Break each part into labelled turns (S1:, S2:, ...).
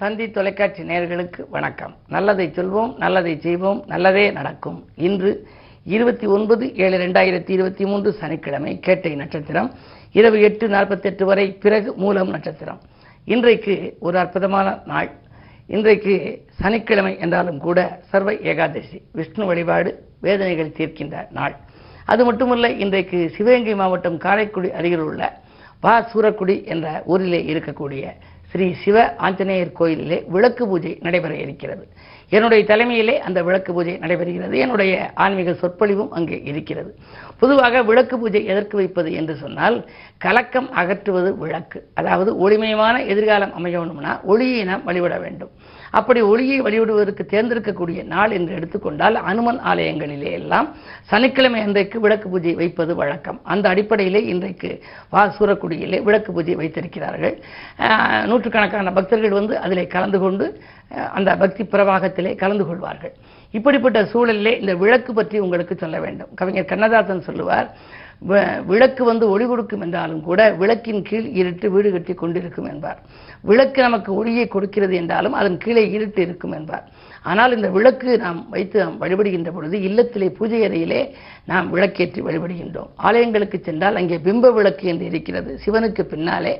S1: தந்தி தொலைக்காட்சி நேயர்களுக்கு வணக்கம். நல்லதை சொல்வோம் நல்லதை செய்வோம் நல்லதே நடக்கும். இன்று இருபத்தி ஒன்பது ஏழு ரெண்டாயிரத்தி இருபத்தி மூன்று சனிக்கிழமை கேட்டை நட்சத்திரம். இரவு எட்டு நாற்பத்தெட்டு வரை பிறகு மூலம் நட்சத்திரம். இன்றைக்கு ஒரு அற்புதமான நாள். இன்றைக்கு சனிக்கிழமை என்றாலும் கூட சர்வ ஏகாதசி விஷ்ணு வழிபாடு வேதனைகள் தீர்க்கின்ற நாள். அது மட்டுமல்ல இன்றைக்கு சிவகங்கை மாவட்டம் காரைக்குடி அருகில் உள்ள வா சூரக்குடி என்ற ஊரிலே இருக்கக்கூடிய ஸ்ரீ சிவ ஆஞ்சநேயர் கோயிலிலே விளக்கு பூஜை நடைபெற இருக்கிறது. என்னுடைய தலைமையிலே அந்த விளக்கு பூஜை நடைபெறுகிறது. என்னுடைய ஆன்மீக சொற்பொழிவும் அங்கே இருக்கிறது. பொதுவாக விளக்கு பூஜை எதற்கு வைப்பது என்று சொன்னால் கலக்கம் அகற்றுவது விளக்கு. அதாவது ஒளிமயமான எதிர்காலம் அமையணும்னா ஒளியை நாம் வழிபட வேண்டும். அப்படி ஒளியை வழிபடுவதற்கு தேர்ந்தெடுக்கக்கூடிய நாள் என்று எடுத்துக்கொண்டால் அனுமன் ஆலயங்களிலே எல்லாம் சனிக்கிழமை அன்றைக்கு விளக்கு பூஜை வைப்பது வழக்கம். அந்த அடிப்படையிலே இன்றைக்கு வா சூரக்குடியிலே விளக்கு பூஜை வைத்திருக்கிறார்கள். நூற்றுக்கணக்கான பக்தர்கள் வந்து அதிலே கலந்து கொண்டு அந்த பக்தி பிரவாகத்திலே கலந்து கொள்வார்கள். இப்படிப்பட்ட சூழலிலே இந்த விளக்கு பற்றி உங்களுக்கு சொல்ல வேண்டும். கவிஞர் கண்ணதாசன் சொல்லுவார் விளக்கு வந்து ஒளி கொடுக்கும் என்றாலும் கூட விளக்கின் கீழ் இருட்டு வீடு கட்டி கொண்டிருக்கும் என்பார். விளக்கு நமக்கு ஒளியை கொடுக்கிறது என்றாலும் அதன் கீழே இருட்டு இருக்கும் என்பார். ஆனால் இந்த விளக்கு நாம் வைத்து நாம் வழிபடுகின்ற பொழுது இல்லத்திலே பூஜை அறையிலே நாம் விளக்கேற்றி வழிபடுகின்றோம். ஆலயங்களுக்கு சென்றால் அங்கே பிம்ப விளக்கு என்று இருக்கிறது. சிவனுக்கு பின்னாலே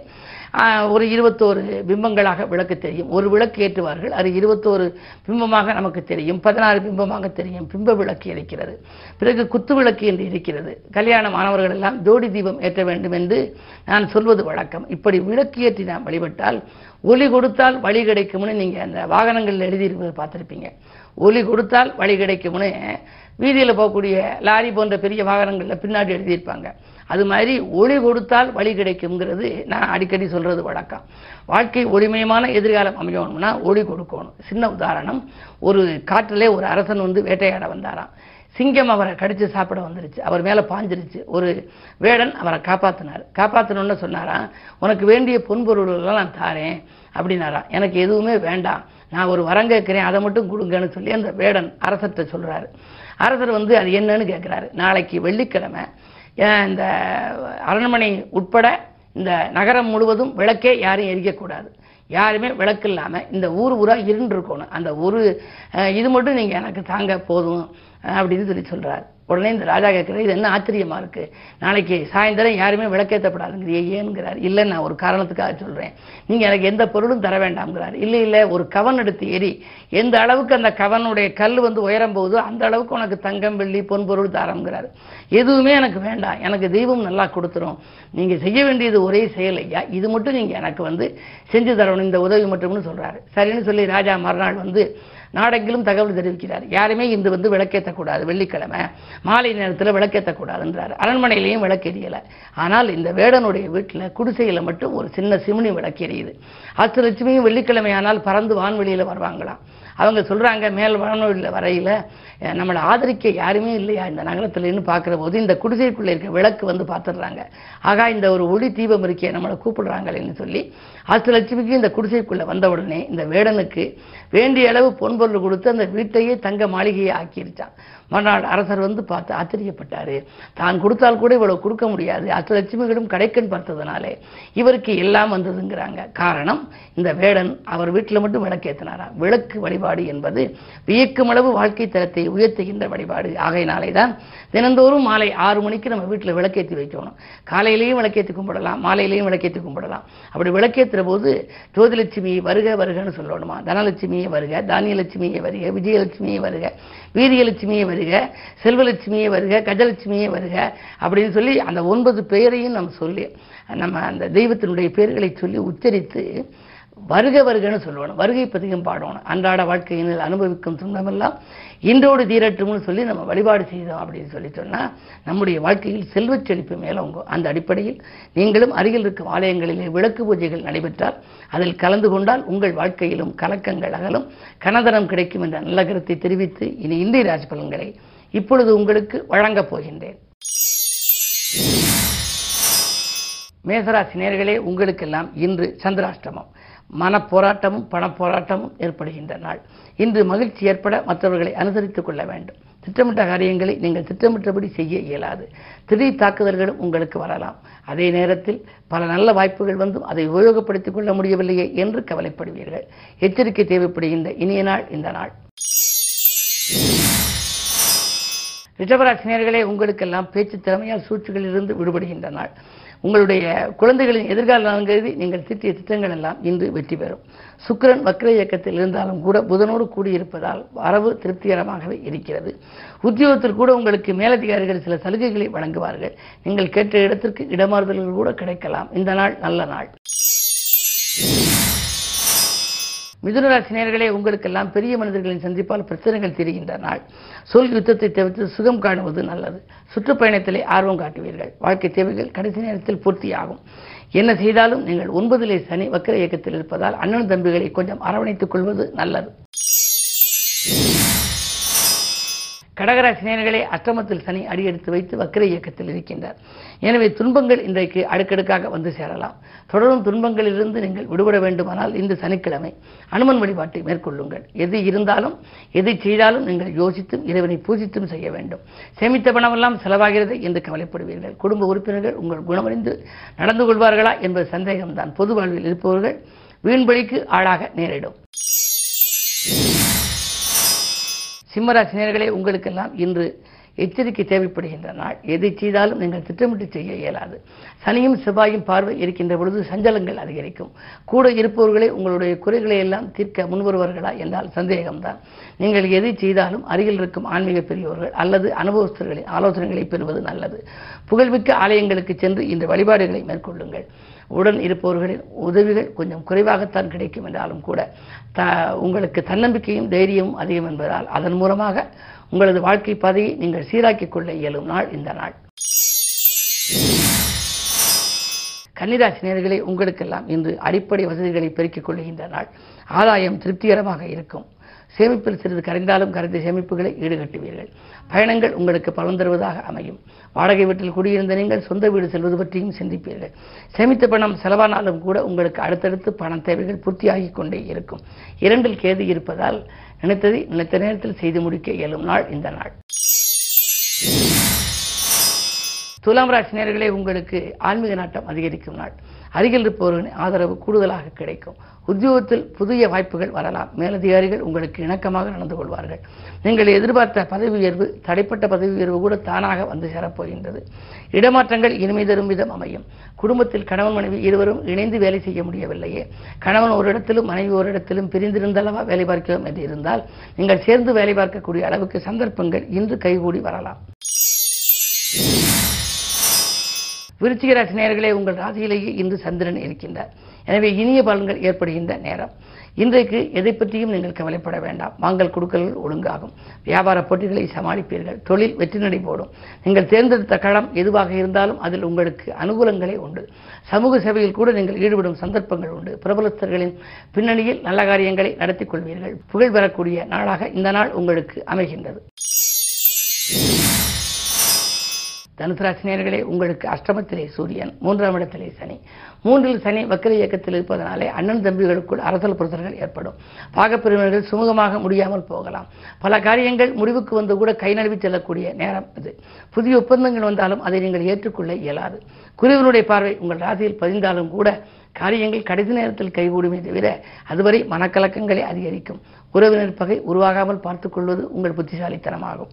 S1: ஒரு இருபத்தோரு பிம்பங்களாக விளக்கு தெரியும். ஒரு விளக்கு ஏற்றுவார்கள். அது இருபத்தோரு பிம்பமாக நமக்கு தெரியும். பதினாறு பிம்பமாக தெரியும். பிம்ப விளக்கு இருக்கிறது. பிறகு குத்து விளக்கு என்று இருக்கிறது. கல்யாண மாணவர்கள் எல்லாம் ஜோடி தீபம் ஏற்ற வேண்டும் என்று நான் சொல்வது வழக்கம். இப்படி விளக்கு ஏற்றி நாம் வழிபட்டால் ஒலி கொடுத்தால் வழி கிடைக்கும்னு நீங்க அந்த வாகனங்களில் எழுதியிருப்பதை பார்த்துருப்பீங்க. ஒலி கொடுத்தால் வழி கிடைக்கும்னு வீதியில் போகக்கூடிய லாரி போன்ற பெரிய வாகனங்களில் பின்னாடி எழுதியிருப்பாங்க. அது மாதிரி ஒளி கொடுத்தால் வழி கிடைக்குங்கிறது நான் அடிக்கடி சொல்றது வழக்கம். வாழ்க்கை ஒளிமயமான எதிர்காலம் அமையணும்னா ஒளி கொடுக்கணும். சின்ன உதாரணம் ஒரு காட்டிலே ஒரு அரசன் வந்து வேட்டையாட வந்தாராம். சிங்கம் அவரை கடிச்சு சாப்பிட வந்துருச்சு. அவர் மேலே பாஞ்சிருச்சு. ஒரு வேடன் அவரை காப்பாத்தினார். காப்பாற்றணுன்னு சொன்னாராம். உனக்கு வேண்டிய பொன்பொருள்கள்லாம் நான் தாரேன் அப்படின்னாராம். எனக்கு எதுவுமே வேண்டாம். நான் ஒரு வரம் கேட்குறேன். அதை மட்டும் கொடுங்கன்னு சொல்லி அந்த வேடன் அரசர்கிட்ட சொல்கிறாரு அரசர் வந்து அது என்னன்னு கேட்குறாரு. நாளைக்கு வெள்ளிக்கிழமை இந்த அரண்மனை உட்பட இந்த நகரம் முழுவதும் விளக்கே யாரும் எரிக்கக்கூடாது. யாருமே விளக்கு இல்லாமல் இந்த ஊர் ஊராக இருண்டு இருக்கணும் அந்த ஒரு இது மட்டும் நீங்கள் எனக்கு தாங்க போதும் அப்படின்னு சொல்லி சொல்கிறாரு உடனே இந்த ராஜா கேட்குறாரு இது என்ன ஆச்சரியமா இருக்கு? நாளைக்கு சாயந்தரம் யாருமே விளக்கேற்றப்படாதுங்கிறியே ஏன்கிறார் இல்லை நான் ஒரு காரணத்துக்காக சொல்கிறேன் நீங்கள் எனக்கு எந்த பொருளும் தர வேண்டாம்ங்கிறார். இல்லை இல்லை ஒரு கவன் எடுத்து எரி எந்த அளவுக்கு அந்த கவனுடைய கல் வந்து உயரம் போகுதோ அந்த அளவுக்கு உனக்கு தங்கம் வெள்ளி பொன் பொருள் தாரம்ங்கிறார். எதுவுமே எனக்கு வேண்டாம். எனக்கு தெய்வம் நல்லா கொடுத்துரும். நீங்கள் செய்ய வேண்டியது ஒரே செயல் ஐயா. இது மட்டும் நீங்கள் எனக்கு வந்து செஞ்சு தரணும். இந்த உதவி மட்டும்னு சொல்கிறாரு சரின்னு சொல்லி ராஜா மறுநாள் வந்து நாடெங்கிலும் தகவல் தெரிவிக்கிறார். யாருமே இன்று வந்து விளக்கேற்றக்கூடாது. வெள்ளிக்கிழமை மாலை நேரத்தில் விளக்கேற்றக்கூடாதுன்றார். அரண்மனையிலையும் விளக்கெரியல ஆனால் இந்த வேடனுடைய வீட்டில் குடிசையில் மட்டும் ஒரு சின்ன சிமினி விளக்கெரியுது அஷ்டலட்சுமியும் வெள்ளிக்கிழமை ஆனால் பறந்து வான்வெளியில் வருவாங்களாம் அவங்க சொல்கிறாங்க மேல் வானொலியில் வரையில நம்மளை ஆதரிக்க யாருமே இல்லையா இந்த நகரத்துலன்னு பார்க்குற போது இந்த குடிசைக்குள்ளே இருக்க விளக்கு வந்து பார்த்துடுறாங்க. ஆகா இந்த ஒரு ஒளி தீபம் இருக்கே நம்மளை கூப்பிடுறாங்களேன்னு சொல்லி அஷ்டலட்சுமிக்கு இந்த குடிசைக்குள்ளே வந்த உடனே இந்த வேடனுக்கு வேண்டிய அளவு பொன் பொருள் கொடுத்து அந்த வீட்டையே தங்க மாளிகையை ஆக்கிருச்சான் மறுநாள் அரசர் வந்து பார்த்து ஆச்சரியப்பட்டாரு. தான் கொடுத்தால் கூட இவ்வளவு கொடுக்க முடியாது. அஷ்டலட்சுமிகளும் கடைக்கன் பார்த்ததுனாலே இவருக்கு எல்லாம் வந்ததுங்கிறாங்க. காரணம் இந்த வேடன் அவர் வீட்டில் மட்டும் விளக்கேற்றினாராம் விளக்கு வழிபாடு என்பது வியக்கும் அளவு வாழ்க்கை தரத்தை உயர்த்துகின்ற வழிபாடு. ஆகையினாலே தான் தினந்தோறும் மாலை ஆறு மணிக்கு நம்ம வீட்டில் விளக்கேற்றி வைக்கணும். காலையிலேயும் விளக்கேற்றி கும்பிடலாம் மாலையிலையும் விளக்கேற்றி கும்பிடலாம். அப்படி விளக்கேற்றுற போது ஜோதிலட்சுமி வருக வருகன்னு சொல்லணுமா? தனலட்சுமியே வருக தானியலட்சுமியே வருக விஜயலட்சுமியே வருக வீரியலட்சுமியே வருக. செல்வலட்சுமியே வருக கஜலட்சுமியே வருக அப்படின்னு சொல்லி அந்த ஒன்பது பெயரையும் நம்ம சொல்லி நம்ம அந்த தெய்வத்தினுடைய பெயர்களை சொல்லி உச்சரித்து வருக வருகன்னு சொல்லணும் வருகை பதிகம் பாடணும் அன்றாட வாழ்க்கையினில் அனுபவிக்கும் துன்பமெல்லாம் இன்றோடு தீரட்டும்னு சொல்லி நம்ம வழிபாடு செய்தோம் அப்படின்னு சொல்லி சொன்னால் நம்முடைய வாழ்க்கையில் செல்வச் செழிப்பு மேலோங்கும் அந்த அடிப்படையில் நீங்களும் அருகில் இருக்கும் ஆலயங்களிலே விளக்கு பூஜைகள் நடைபெற்றால் அதில் கலந்து கொண்டால் உங்கள் வாழ்க்கையிலும் கலக்கங்கள் அகலும். கனதனம் கிடைக்கும் என்ற நல்ல கருத்தை தெரிவித்து இனி இந்திய ராசி பலன்களை இப்பொழுது உங்களுக்கு வழங்கப் போகின்றேன். மேசராசி நேர்களே உங்களுக்கெல்லாம் இன்று சந்திராஷ்டமம். மனப்போராட்டமும் பணப்போராட்டமும் ஏற்படுகின்ற நாள். இன்று மகிழ்ச்சி ஏற்பட மற்றவர்களை அனுசரித்துக் கொள்ள வேண்டும். திட்டமிட்ட காரியங்களை நீங்கள் திட்டமிட்டபடி செய்ய இயலாது. திடீர் தாக்குதல்களும் உங்களுக்கு வரலாம். அதே நேரத்தில் பல நல்ல வாய்ப்புகள் வந்தும் அதை உபயோகப்படுத்திக் கொள்ள முடியவில்லையே என்று கவலைப்படுவீர்கள். எச்சரிக்கை தேவைப்படுகின்ற இனிய நாள் இந்த நாள். ரிஷபராசினியர்களே உங்களுக்கெல்லாம் பேச்சு திறமையால் சூழ்ச்சிகளிலிருந்து விடுபடுகின்ற நாள். உங்களுடைய குழந்தைகளின் எதிர்கால கருதி நீங்கள் திட்டிய திட்டங்கள் எல்லாம் இன்று வெற்றி பெறும். சுக்கரன் வக்ர இயக்கத்தில் இருந்தாலும் கூட புதனோடு கூடியிருப்பதால் வரவு திருப்திகரமாகவே இருக்கிறது. உத்தியோகத்தில் கூட உங்களுக்கு மேலதிகாரிகள் சில சலுகைகளை வழங்குவார்கள். நீங்கள் கேட்ட இடத்திற்கு இடமாறுதல்கள் கூட கிடைக்கலாம். இந்த நாள் நல்ல நாள். மிதுனராசினியர்களே உங்களுக்கெல்லாம் பெரிய மனிதர்களின் சந்திப்பால் பிரச்சனைகள் தெரிகின்ற நாள். சொல் யுத்தத்தை தவிர்த்து சுகம் காணுவது நல்லது. சுற்றுப்பயணத்திலே ஆர்வம் காட்டுவீர்கள். வாழ்க்கை தேவைகள் கடைசி நேரத்தில் பூர்த்தியாகும். என்ன செய்தாலும் நீங்கள் ஒன்பதிலே சனி வக்கர இயக்கத்தில் இருப்பதால் அண்ணன் தம்பிகளை கொஞ்சம் அரவணைத்துக் கொள்வது நல்லது. கடகராசினியர்களே அஷ்டமத்தில் சனி அடியெடுத்து வைத்து வக்கர இயக்கத்தில் இருக்கின்றார். எனவே துன்பங்கள் இன்றைக்கு அடுக்கடுக்காக வந்து சேரலாம். தொடரும் துன்பங்களிலிருந்து நீங்கள் விடுபட வேண்டுமானால் இந்த சனிக்கிழமை அனுமன் வழிபாட்டை மேற்கொள்ளுங்கள். எது இருந்தாலும் எதை செய்தாலும் நீங்கள் யோசித்தும் இறைவனை பூஜித்தும் செய்ய வேண்டும். சேமித்த பணமெல்லாம் செலவாகிறது என்று கவலைப்படுவீர்கள். குடும்ப உறுப்பினர்கள் உங்கள் குணமறிந்து நடந்து கொள்வார்களா என்பது சந்தேகம்தான். பொது வாழ்வில் இருப்பவர்கள் வீண்பலிக்கு ஆளாக நேரிடும். சிம்மராசினியர்களே உங்களுக்கெல்லாம் இன்று எச்சரிக்கை தேவைப்படுகின்ற நாள். எதை செய்தாலும் நீங்கள் திட்டமிட்டு செய்ய இயலாது. சனியும் செவ்வாயும் பார்வை இருக்கின்ற பொழுது சஞ்சலங்கள் அதிகரிக்கும். கூட இருப்பவர்களே உங்களுடைய குறைகளை எல்லாம் தீர்க்க முன்வருவார்களா என்றால் சந்தேகம்தான். நீங்கள் எதை செய்தாலும் அருகில் இருக்கும் ஆன்மீக பெரியவர்கள் அல்லது அனுபவஸ்தர்களின் ஆலோசனைகளை பெறுவது நல்லது. புகழ்மிக்க ஆலயங்களுக்கு சென்று இன்று வழிபாடுகளை மேற்கொள்ளுங்கள். உடன் இருப்பவர்களின் உதவிகள் கொஞ்சம் குறைவாகத்தான் கிடைக்கும் என்றாலும் கூட த உங்களுக்கு தன்னம்பிக்கையும் தைரியமும் அதிகம் என்பதால் அதன் மூலமாக உங்களது வாழ்க்கை பாதையை நீங்கள் சீராக்கிக் கொள்ள இயலும் நாள் இந்த நாள். கன்னிராசி நேர்களே உங்களுக்கெல்லாம் இன்று அடிப்படை வசதிகளை பெருக்கிக் கொள்கின்ற நாள். ஆதாயம் திருப்திகரமாக இருக்கும். சேமிப்பில் சிறிது கரைந்தாலும் கரைந்த சேமிப்புகளை ஈடுகட்டுவீர்கள். பயணங்கள் உங்களுக்கு பலன் தருவதாக அமையும். வாடகை வீட்டில் குடியிருந்த நீங்கள் சொந்த வீடு செல்வது பற்றியும் சிந்திப்பீர்கள். சேமித்த பணம் செலவானாலும் கூட உங்களுக்கு அடுத்தடுத்து பண தேவைகள் பூர்த்தியாகிக் கொண்டே இருக்கும். இரண்டில் கேது இருப்பதால் நினைத்ததை நினைத்த நேரத்தில் செய்து முடிக்க இயலும் நாள் இந்த நாள். துலாம் ராசி நேர்களே உங்களுக்கு ஆன்மீக நாட்டம் அதிகரிக்கும் நாள். அருகில் இருப்பவர்களின் ஆதரவு கூடுதலாக கிடைக்கும். உத்தியோகத்தில் புதிய வாய்ப்புகள் வரலாம். மேலதிகாரிகள் உங்களுக்கு இணக்கமாக நடந்து கொள்வார்கள். நீங்கள் எதிர்பார்த்த பதவி உயர்வு தடைப்பட்ட பதவி உயர்வு கூட தானாக வந்து சேரப்போகின்றது. இடமாற்றங்கள் இனிமை தரும் விதம் அமையும். குடும்பத்தில் கணவன் மனைவி இருவரும் இணைந்து வேலை செய்ய முடியவில்லையே. கணவன் ஒரு இடத்திலும் மனைவி ஒரு இடத்திலும் பிரிந்திருந்தளவா வேலை பார்க்கிறோம் என்று இருந்தால் நீங்கள் சேர்ந்து வேலை பார்க்கக்கூடிய அளவுக்கு சந்தர்ப்பங்கள் இன்று கைகூடி வரலாம். விருச்சிக ராசி நேர்களே உங்கள் ராசியிலேயே இன்று சந்திரன் இருக்கின்றார். எனவே இனிய பலன்கள் ஏற்படுகின்ற நேரம். இன்றைக்கு எதை பற்றியும் நீங்கள் கவலைப்பட வேண்டாம். வாங்கல் கொடுக்கல்கள் ஒழுங்காகும். வியாபார போட்டிகளை சமாளிப்பீர்கள். தொழில் வெற்றி நடை போடும். நீங்கள் தேர்ந்தெடுத்த களம் எதுவாக இருந்தாலும் அதில் உங்களுக்கு அனுகூலங்களே உண்டு. சமூக சேவையில் கூட நீங்கள் ஈடுபடும் சந்தர்ப்பங்கள் உண்டு. பிரபலஸ்தர்களின் பின்னணியில் நல்ல காரியங்களை நடத்திக் கொள்வீர்கள். புகழ் பெறக்கூடிய நாளாக இந்த நாள் உங்களுக்கு அமைகின்றது. தனுசராசினியர்களே உங்களுக்கு அஷ்டமத்திலே சூரியன் மூன்றாம் இடத்திலே சனி. மூன்றில் சனி வக்கர இயக்கத்தில் இருப்பதனாலே அண்ணன் தம்பிகளுக்குள் அரசல் புரசல்கள் ஏற்படும். பாகப்பிரிவினர்கள் சுமூகமாக முடியாமல் போகலாம். பல காரியங்கள் முடிவுக்கு வந்து கூட கை நழுவி செல்லக்கூடிய நேரம் இது. புதிய ஒப்பந்தங்கள் வந்தாலும் அதை நீங்கள் ஏற்றுக்கொள்ள இயலாது. குருவினுடைய பார்வை உங்கள் ராசியில் பதிந்தாலும் கூட காரியங்கள் கடைசி நேரத்தில் கைகூடுமே தவிர அதுவரை மனக்கலக்கங்களை அதிகரிக்கும். உறவினர் பகை உருவாகாமல் பார்த்துக் கொள்வது உங்கள் புத்திசாலித்தனமாகும்.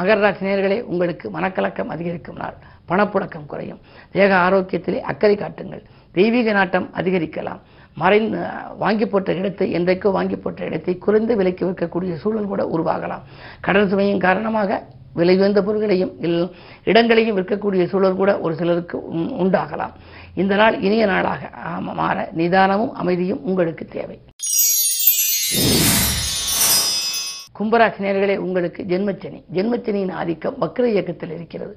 S1: மகர ராசி நேர்களே உங்களுக்கு மனக்கலக்கம் அதிகரிக்கும் நாள். பணப்புழக்கம் குறையும். தேக ஆரோக்கியத்திலே அக்கறை காட்டுங்கள். தெய்வீக நாட்டம் அதிகரிக்கலாம். மறைந்து வாங்கி போட்ட இடத்தை என்றைக்கோ வாங்கி போட்ட இடத்தை குறைந்த விலைக்கு விற்கக்கூடிய சூழல் கூட உருவாகலாம். கடன் சுமையின் காரணமாக விலை உயர்ந்த பொருட்களையும் இடங்களையும் விற்கக்கூடிய சூழல் கூட ஒரு சிலருக்கு உம் உண்டாகலாம். இந்த நாள் இனிய நாளாக மாற நிதானமும் அமைதியும் உங்களுக்கு தேவை. கும்பராசினியர்களே உங்களுக்கு ஜென்மச்சனி. ஜென்மச்சனியின் ஆதிக்கம் வக்ர இயக்கத்தில் இருக்கிறது.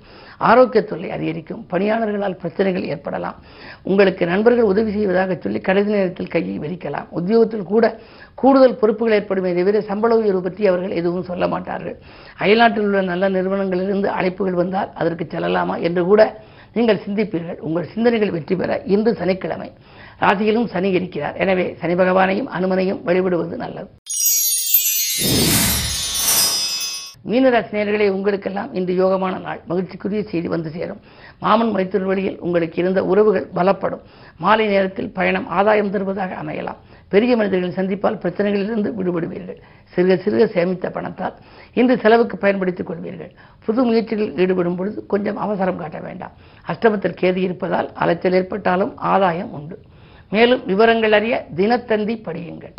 S1: ஆரோக்கிய தொல்லை அதிகரிக்கும். பணியாளர்களால் பிரச்சனைகள் ஏற்படலாம். உங்களுக்கு நண்பர்கள் உதவி செய்வதாக சொல்லி கடைசி நேரத்தில் கையை விரிக்கலாம். உத்தியோகத்தில் கூட கூடுதல் பொறுப்புகள் ஏற்படுமே தவிர சம்பள உயர்வு பற்றி அவர்கள் எதுவும் சொல்ல மாட்டார்கள். அயல்நாட்டில் உள்ள நல்ல நிறுவனங்களிலிருந்து அழைப்புகள் வந்தால் அதற்கு செல்லலாமா என்று கூட நீங்கள் சிந்திப்பீர்கள். உங்கள் சிந்தனைகள் வெற்றி பெற இன்று சனிக்கிழமை. ராசியிலும் சனி இருக்கிறார். எனவே சனி பகவானையும் அனுமனையும் வழிபடுவது நல்லது. மீனராசி நேயர்களே உங்களுக்கெல்லாம் இந்த யோகமான நாள். மகிழ்ச்சிக்குரிய செய்தி வந்து சேரும். மாமன் மைத்தூர் வழியில் உங்களுக்கு இருந்த உறவுகள் பலப்படும். மாலை நேரத்தில் பயணம் ஆதாயம் தருவதாக அமையலாம். பெரிய மனிதர்களை சந்திப்பால் பிரச்சனைகளிலிருந்து விடுபடுவீர்கள். சிறுக சிறுக சேமித்த பணத்தால் இன்று செலவுக்கு பயன்படுத்திக் கொள்வீர்கள். புது முயற்சிகளில் ஈடுபடும் பொழுது கொஞ்சம் அவசரம் காட்ட வேண்டாம். அஷ்டமத்தில் கேது இருப்பதால் அலைச்சல் ஏற்பட்டாலும் ஆதாயம் உண்டு. மேலும் விவரங்கள் அறிய தினத்தந்தி படியுங்கள்.